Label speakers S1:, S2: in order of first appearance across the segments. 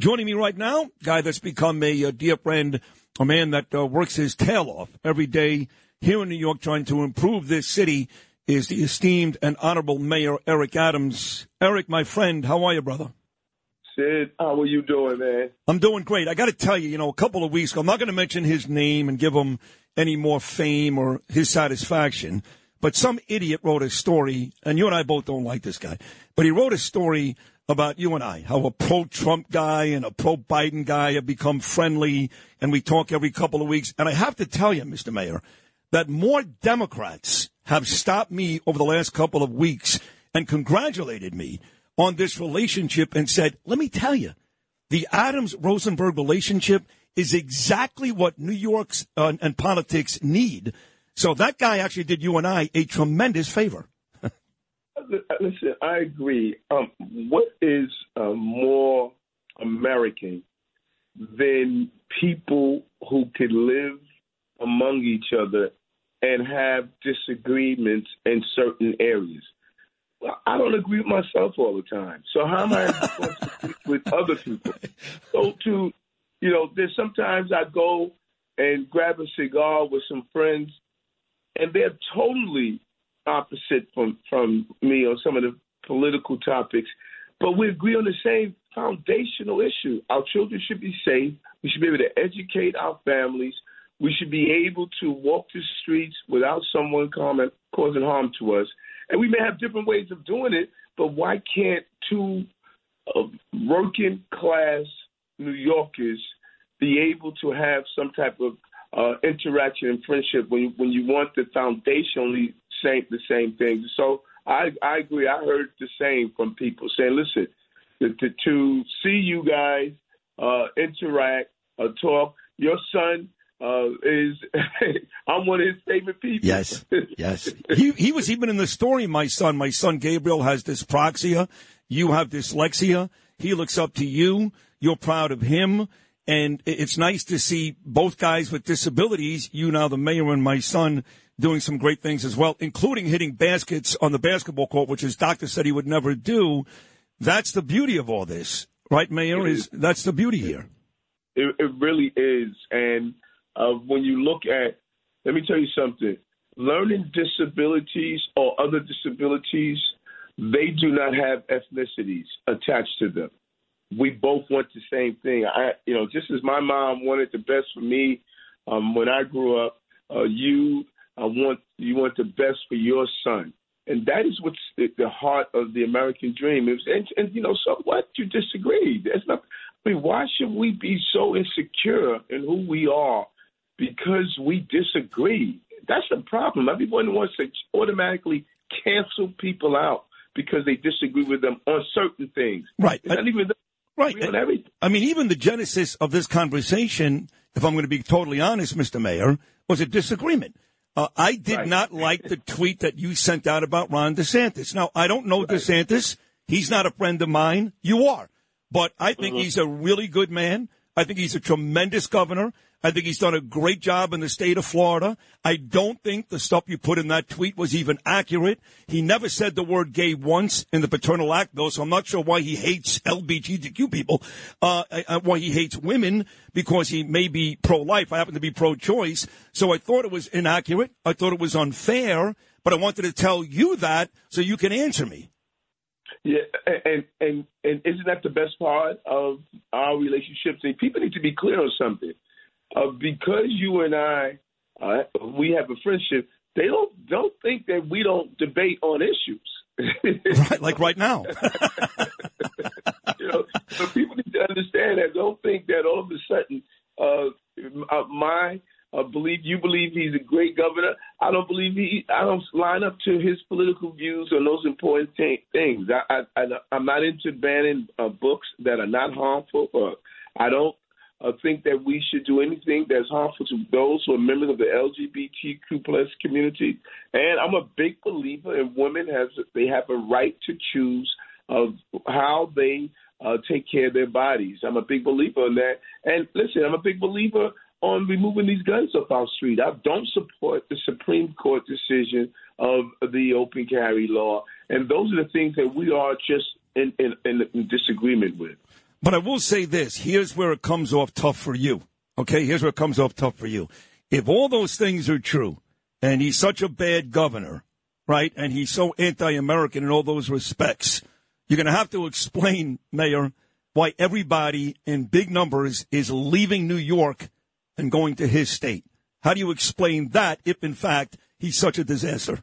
S1: Joining me right now, guy that's become a, a dear friend, a man that uh, works his tail off every day here in New York trying to improve this city, is the esteemed and honorable Mayor Eric Adams. Eric, my friend, how are you, brother?
S2: Sid, how are you doing, man?
S1: I'm doing great. I got to tell you, you know, a couple of weeks ago, I'm not going to mention his name and give him any more fame or his satisfaction, but some idiot wrote a story, and you and I both don't like this guy, but he wrote a story about you and I, how a pro Trump guy and a pro Biden guy have become friendly, and we talk every couple of weeks. And I have to tell you, Mr. Mayor, that more Democrats have stopped me over the last couple of weeks and congratulated me on this relationship and said, let me tell you, the Adams Rosenberg relationship is exactly what New York's uh, and politics need. So that guy actually did you and I a tremendous favor.
S2: Listen, I agree. Um, what is uh, more American than people who could live among each other and have disagreements in certain areas? Well, I don't agree with myself all the time. So how am I supposed to agree with other people? So to, you know, there's sometimes I go and grab a cigar with some friends, and they're totally opposite from from me on some of the political topics, but we agree on the same foundational issue. Our children should be safe. We should be able to educate our families. We should be able to walk the streets without someone comment, causing harm to us. And we may have different ways of doing it, but why can't two uh, working class New Yorkers be able to have some type of uh, interaction and friendship when when you want the foundationally same the same things. So I I agree. I heard the same from people saying, listen, to, to, to see you guys uh, interact, uh, talk. Your son uh, is I'm one of his favorite people.
S1: Yes, yes. he he was even in the story. My son, my son Gabriel has dyspraxia. You have dyslexia. He looks up to you. You're proud of him. And it's nice to see both guys with disabilities, you now the mayor and my son, doing some great things as well, including hitting baskets on the basketball court, which his doctor said he would never do. That's the beauty of all this, right, Mayor? Is that's the beauty here?
S2: It, it really is. And uh, when you look at, let me tell you something. Learning disabilities or other disabilities, they do not have ethnicities attached to them. We both want the same thing. I, you know, just as my mom wanted the best for me um, when I grew up, uh, you I want you want the best for your son, and that is what's the, the heart of the American dream. Was, and, and you know, so what? You disagree? There's not. I mean, why should we be so insecure in who we are because we disagree? That's the problem. Everyone wants to automatically cancel people out because they disagree with them on certain things.
S1: Right.
S2: It's not even
S1: right. I mean, even the genesis of this conversation, if I'm going to be totally honest, Mr. Mayor, was a disagreement. Uh, I did right. not like the tweet that you sent out about Ron DeSantis. Now, I don't know right. DeSantis. He's not a friend of mine. You are. But I think uh-huh. he's a really good man. I think he's a tremendous governor. I think he's done a great job in the state of Florida. I don't think the stuff you put in that tweet was even accurate. He never said the word gay once in the parental act, though, so I'm not sure why he hates LGBTQ people, uh, uh, why he hates women, because he may be pro-life. I happen to be pro-choice. So I thought it was inaccurate. I thought it was unfair, but I wanted to tell you that so you can answer me.
S2: Yeah, and and and isn't that the best part of our relationships? People need to be clear on something uh, because you and I uh, we have a friendship. They don't don't think that we don't debate on issues.
S1: right, like right now.
S2: you know, so people need to understand that. Don't think that all of a sudden uh, uh my uh, believe you believe he's a great governor. I don't believe he. I don't line up to his political views on those important t- things. I, I, I am not into banning uh, books that are not harmful or I don't uh, think that we should do anything that's harmful to those who are members of the LGBTQ plus community. And I'm a big believer in women has they have a right to choose of how they uh, take care of their bodies. I'm a big believer in that. And listen, I'm a big believer on removing these guns off our street. I don't support the Supreme Court decision of the open carry law. And those are the things that we are just in, in, in disagreement with.
S1: But I will say this here's where it comes off tough for you. Okay, here's where it comes off tough for you. If all those things are true, and he's such a bad governor, right, and he's so anti American in all those respects, you're going to have to explain, Mayor, why everybody in big numbers is leaving New York and going to his state. How do you explain that if, in fact, he's such a disaster?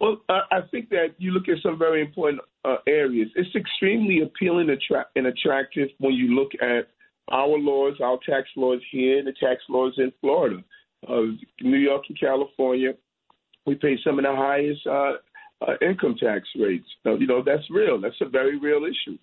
S2: Well, I think that you look at some very important uh, areas. It's extremely appealing and attractive when you look at our laws, our tax laws here, and the tax laws in Florida. Uh, New York and California, we pay some of the highest uh, uh, income tax rates. Now, you know, that's real. That's a very real issue.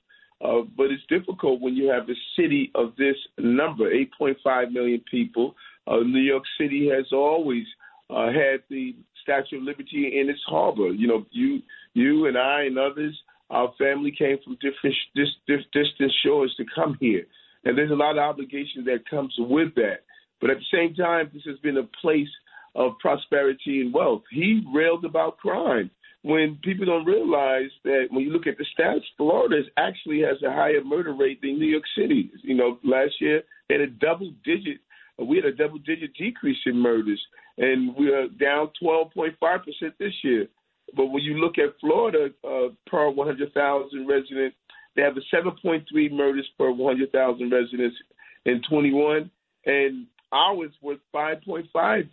S2: Uh, but it's difficult when you have a city of this number, 8.5 million people. New York City has always uh, had the Statue of Liberty in its harbor. You know, you, you and I and others, our family came from different dis, dis, distant shores to come here, and there's a lot of obligation that comes with that. But at the same time, this has been a place of prosperity and wealth. He railed about crime when people don't realize that when you look at the stats, Florida actually has a higher murder rate than New York City. You know, last year they had a double digit, we had a double digit decrease in murders, and we are down 12.5 percent this year. But when you look at Florida uh, per 100,000 residents, they have a 7.3 murders per 100,000 residents in 21, and ours was 5.5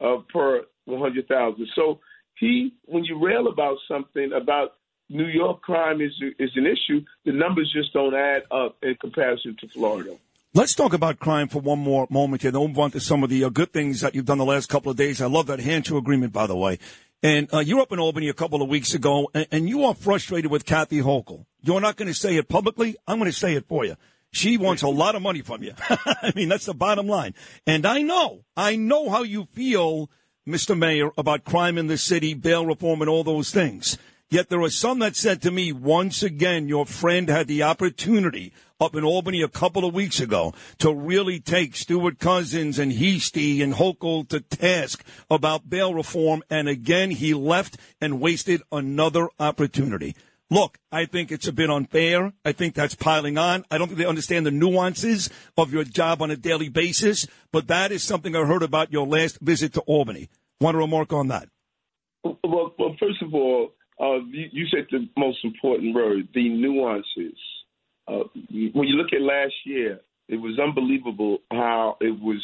S2: uh, per 100,000. So he, when you rail about something about New York crime is is an issue, the numbers just don't add up in comparison to Florida.
S1: Let's talk about crime for one more moment here. Then move on to some of the uh, good things that you've done the last couple of days. I love that Handschu agreement, by the way. And uh, you were up in Albany a couple of weeks ago, and, and you are frustrated with Kathy Hochul. You're not going to say it publicly. I'm going to say it for you. She wants a lot of money from you. I mean, that's the bottom line. And I know, I know how you feel Mr. Mayor, about crime in the city, bail reform, and all those things. Yet there are some that said to me, once again, your friend had the opportunity up in Albany a couple of weeks ago to really take Stewart Cousins and Heastie and Hochul to task about bail reform. And again, he left and wasted another opportunity. Look, I think it's a bit unfair. I think that's piling on. I don't think they understand the nuances of your job on a daily basis, but that is something I heard about your last visit to Albany. Want to remark on that?
S2: Well, well first of all, uh, you, you, said the most important word, the nuances. Uh, when you look at last year, it was unbelievable how it was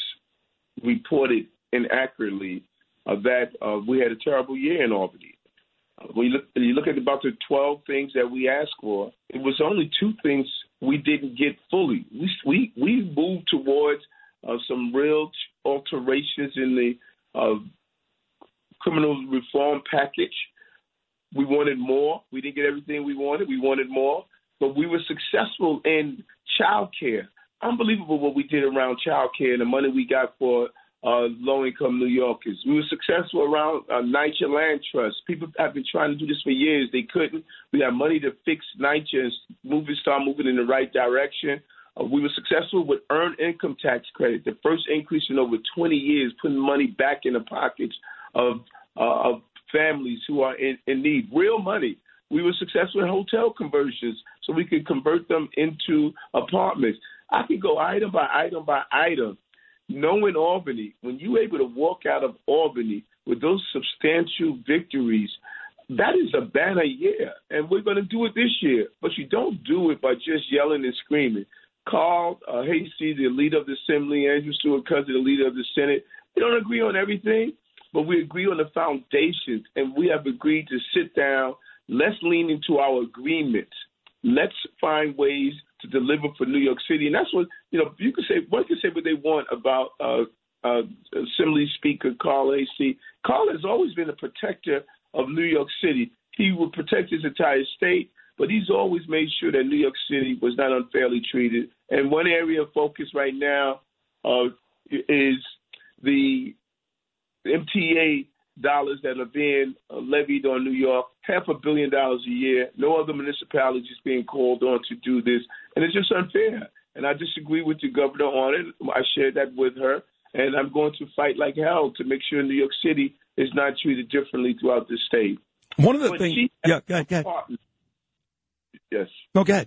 S2: reported inaccurately uh, that uh, we had a terrible year in Albany. When you look, you look at about the 12 things that we asked for, it was only two things we didn't get fully. We we, we moved towards uh, some real alterations in the uh, criminal reform package. We wanted more. We didn't get everything we wanted. We wanted more, but we were successful in child care. Unbelievable what we did around child care and the money we got for uh, low income New Yorkers. We were successful around uh, NYCHA Land Trust. People have been trying to do this for years. They couldn't. We got money to fix NYCHA and move it, start moving in the right direction. Uh, we were successful with earned income tax credit, the first increase in over 20 years, putting money back in the pockets of, uh, of families who are in, in need. Real money. We were successful in hotel conversions so we could convert them into apartments. I could go item by item by item knowing Albany, when you're able to walk out of Albany with those substantial victories, that is a banner year, and we're going to do it this year. But you don't do it by just yelling and screaming. Carl uh, Heastie, the leader of the Assembly, Andrea Stewart Cousins, the leader of the Senate, we don't agree on everything, but we agree on the foundations, and we have agreed to sit down. Let's lean into our agreements. Let's find ways to deliver for New York City, and that's what you know. You can say one can say what they want about uh, uh, Assembly Speaker Carl Heastie Carl has always been a protector of New York City. He would protect his entire state. but he's always made sure that New York City was not unfairly treated. And one area of focus right now uh, is the MTA dollars that are being uh, levied on New York, half a billion dollars a year. No other municipality is being called on to do this, and it's just unfair. And I disagree with the governor on it. I shared that with her, and I'm going to fight like hell to make sure New York City is not treated differently throughout the state.
S1: One of the things, yeah, go ahead, go ahead.
S2: Yes.
S1: Okay.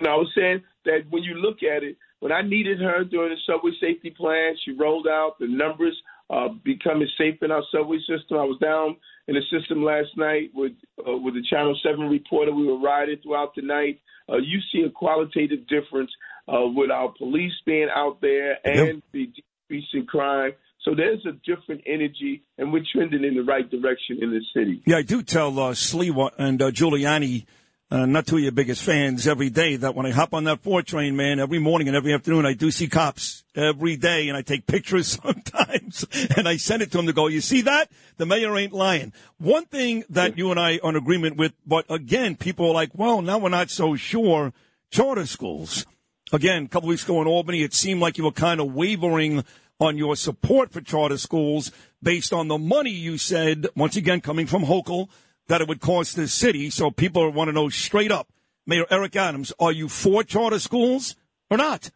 S2: No, I was saying that when you look at it, when I needed her during the subway safety plan, she rolled out the numbers uh, becoming safe in our subway system. I was down in the system last night with uh, with the Channel Seven reporter. We were riding throughout the night. Uh, you see a qualitative difference uh, with our police being out there and yep. the decrease in crime. So there's a different energy, and we're trending in the right direction in the city.
S1: Yeah, I do tell uh, Sliwa and uh, Giuliani uh, not two of your biggest fans every day that when I hop on that four train, man, every morning and every afternoon, I do see cops every day and I take pictures sometimes and I send it to them to go, you see that? The mayor ain't lying. One thing that you and I are in agreement with, but again, people are like, well, now we're not so sure. Charter schools. Again, a couple weeks ago in Albany, it seemed like you were kind of wavering on your support for charter schools based on the money you said, once again, coming from Hochul, that it would cost the city. So people want to know straight up, Mayor Eric Adams, are you for charter schools or not?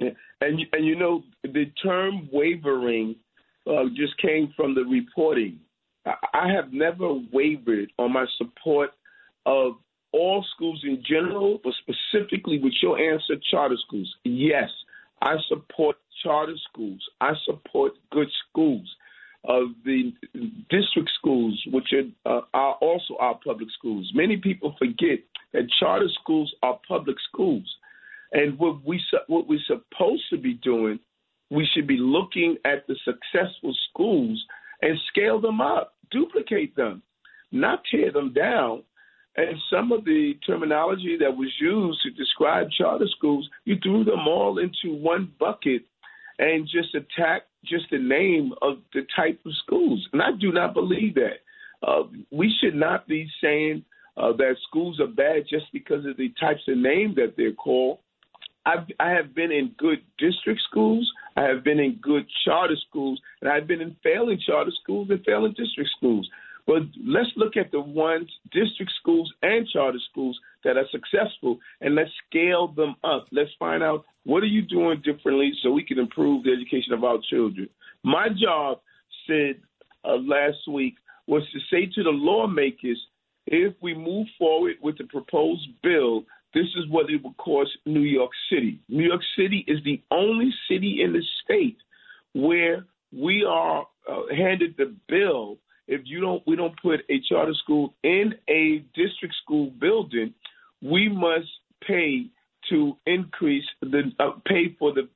S2: And and you know the term wavering uh, just came from the reporting. I, I have never wavered on my support of all schools in general, but specifically with your answer, charter schools. Yes, I support charter schools. I support good schools of the district schools, which are, uh, are also our public schools. Many people forget that charter schools are public schools, and what we what we're supposed to be doing, we should be looking at the successful schools and scale them up, duplicate them, not tear them down. And some of the terminology that was used to describe charter schools, you threw them all into one bucket and just attack just the name of the type of schools. And I do not believe that. Uh, we should not be saying uh, that schools are bad just because of the types of name that they're called. I've, I have been in good district schools. I have been in good charter schools, and I've been in failing charter schools and failing district schools. But let's look at the ones, district schools and charter schools, that are successful, and let's scale them up. Let's find out what are you doing differently so we can improve the education of our children. My job, said uh, last week, was to say to the lawmakers, if we move forward with the proposed bill, this is what it would cost New York City. New York City is the only city in the state where we are uh, handed the bill if you don't we don't put a charter school in a district school building, we must pay to increase the uh, pay for the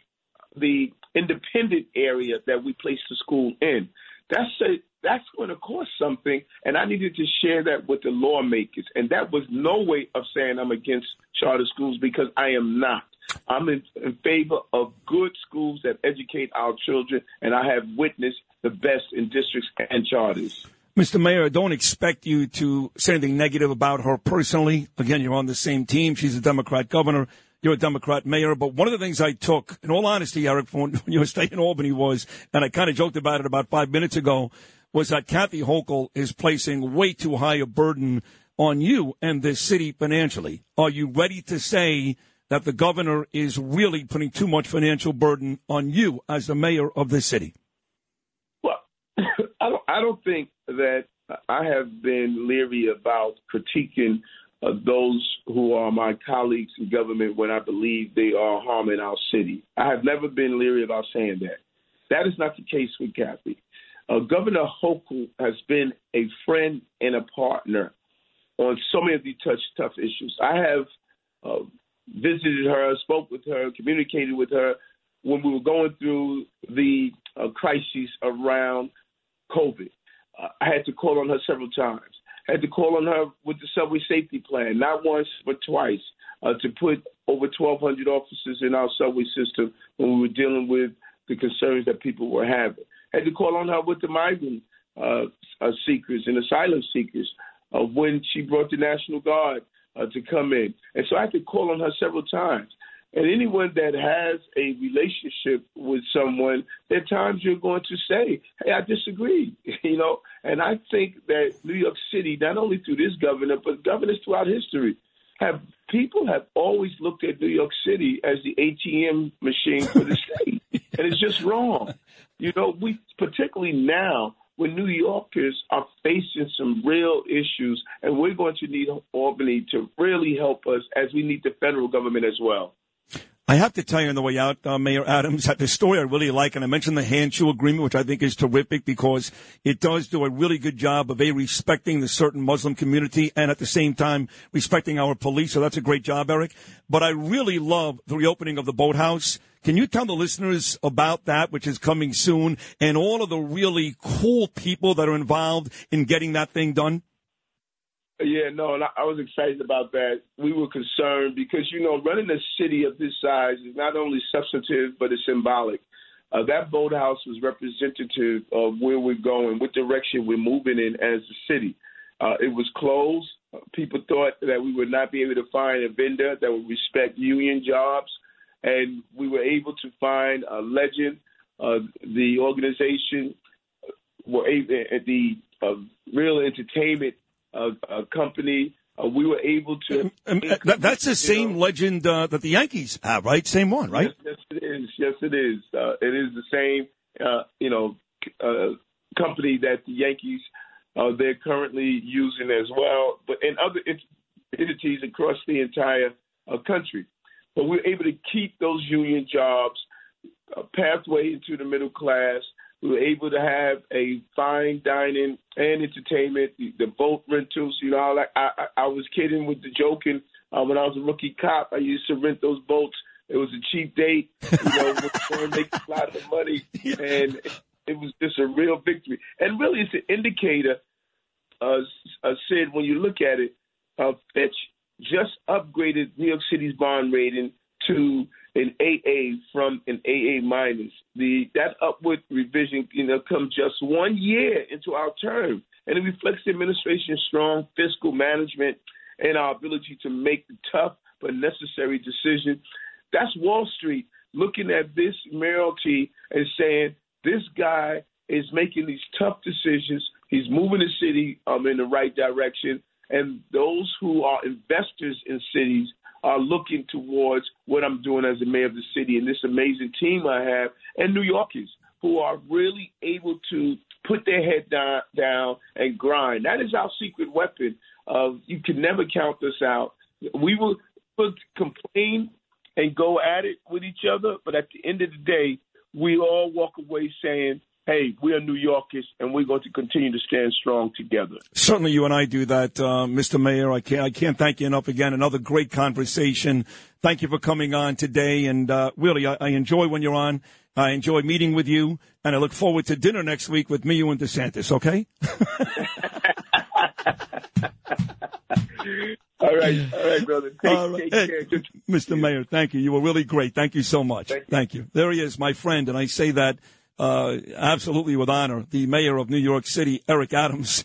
S2: the independent area that we place the school in. That's a that's going to cost something, and I needed to share that with the lawmakers. And that was no way of saying I'm against charter schools because I am not. I'm in, in favor of good schools that educate our children, and I have witnessed the best in districts and charters.
S1: Mr. Mayor, I don't expect you to say anything negative about her personally. Again, you're on the same team. She's a Democrat governor. You're a Democrat mayor. But one of the things I took, in all honesty, Eric, when you were staying in Albany was, and I kind of joked about it about five minutes ago, was that Kathy Hochul is placing way too high a burden on you and this city financially. Are you ready to say that the governor is really putting too much financial burden on you as the mayor of this city?
S2: Well, I don't, I don't think that I have been leery about critiquing uh, those who are my colleagues in government when I believe they are harming our city. I have never been leery about saying that. That is not the case with Kathy. Uh, Governor Hochul has been a friend and a partner on so many of these touch, tough issues. I have uh, visited her, spoke with her, communicated with her when we were going through the uh, crises around COVID. Uh, I had to call on her several times. I had to call on her with the subway safety plan, not once but twice, uh, to put over 1,200 officers in our subway system when we were dealing with the concerns that people were having. Had to call on her with the migrant uh, uh, seekers and asylum seekers uh, when she brought the National Guard uh, to come in. And so I had to call on her several times. And anyone that has a relationship with someone, there are times you're going to say, "Hey, I disagree," you know. And I think that New York City, not only through this governor, but governors throughout history, have people have always looked at New York City as the ATM machine for the state, and it's just wrong. You know, we particularly now when New Yorkers are facing some real issues, and we're going to need Albany to really help us as we need the federal government as well.
S1: I have to tell you on the way out, uh, Mayor Adams, that the story I really like, and I mentioned the handshake agreement, which I think is terrific because it does do a really good job of a respecting the certain Muslim community and at the same time respecting our police. So that's a great job, Eric. But I really love the reopening of the boathouse. Can you tell the listeners about that, which is coming soon, and all of the really cool people that are involved in getting that thing done?
S2: Yeah, no, and I was excited about that. We were concerned because, you know, running a city of this size is not only substantive, but it's symbolic. Uh, that boathouse was representative of where we're going, what direction we're moving in as a city. Uh, it was closed. People thought that we would not be able to find a vendor that would respect union jobs, and we were able to find a legend. Uh, the organization were able, the uh, real entertainment a, company. Uh, we were able to.
S1: Um, um, that, that's the same know, legend uh, that the Yankees have, right? Same one, right?
S2: Yes, yes it is. Yes, it is. Uh, it is the same, uh, you know, uh, company that the Yankees uh, they're currently using as well, but in other entities across the entire country. But we're able to keep those union jobs, a pathway into the middle class, we were able to have a fine dining and entertainment, the, the boat rentals. You know, like I, I, I was kidding with the joking uh, when I was a rookie cop. I used to rent those boats. It was a cheap date. You know, we make a lot of money, and it was just a real victory. And really, it's an indicator. Uh, uh, Sid, when you look at it, uh, Fitch just upgraded New York City's bond rating to an AA from an AA minus. The that upward revision, you know, comes just one year into our term, and it reflects the administration's strong fiscal management and our ability to make the tough but necessary decisions. That's Wall Street looking at this mayoralty and saying this guy is making these tough decisions. He's moving the city um, in the right direction, and those who are investors in cities are looking towards what I'm doing as the mayor of the city and this amazing team I have, and New Yorkers who are really able to put their head down, down and grind. That is our secret weapon. Of you can never count us out. We will complain and go at it with each other, but at the end of the day, we all walk away saying hey, we are New Yorkers, and we're going to continue to stand strong together.
S1: Certainly, you and I do that, uh, Mr. Mayor. I can't, I can't thank you enough again. Another great conversation. Thank you for coming on today, and uh, really, I, I, enjoy when you're on. I enjoy meeting with you, and I look forward to dinner next week with me, you, and DeSantis. Okay.
S2: all right, all right, brother. Take, take
S1: hey, Mr. Mayor, thank you. You were really great. Thank you so much.
S2: Thank you.
S1: Thank you. There he is, my friend, and I say that Uh, absolutely with honor, the mayor of New York City, Eric Adams.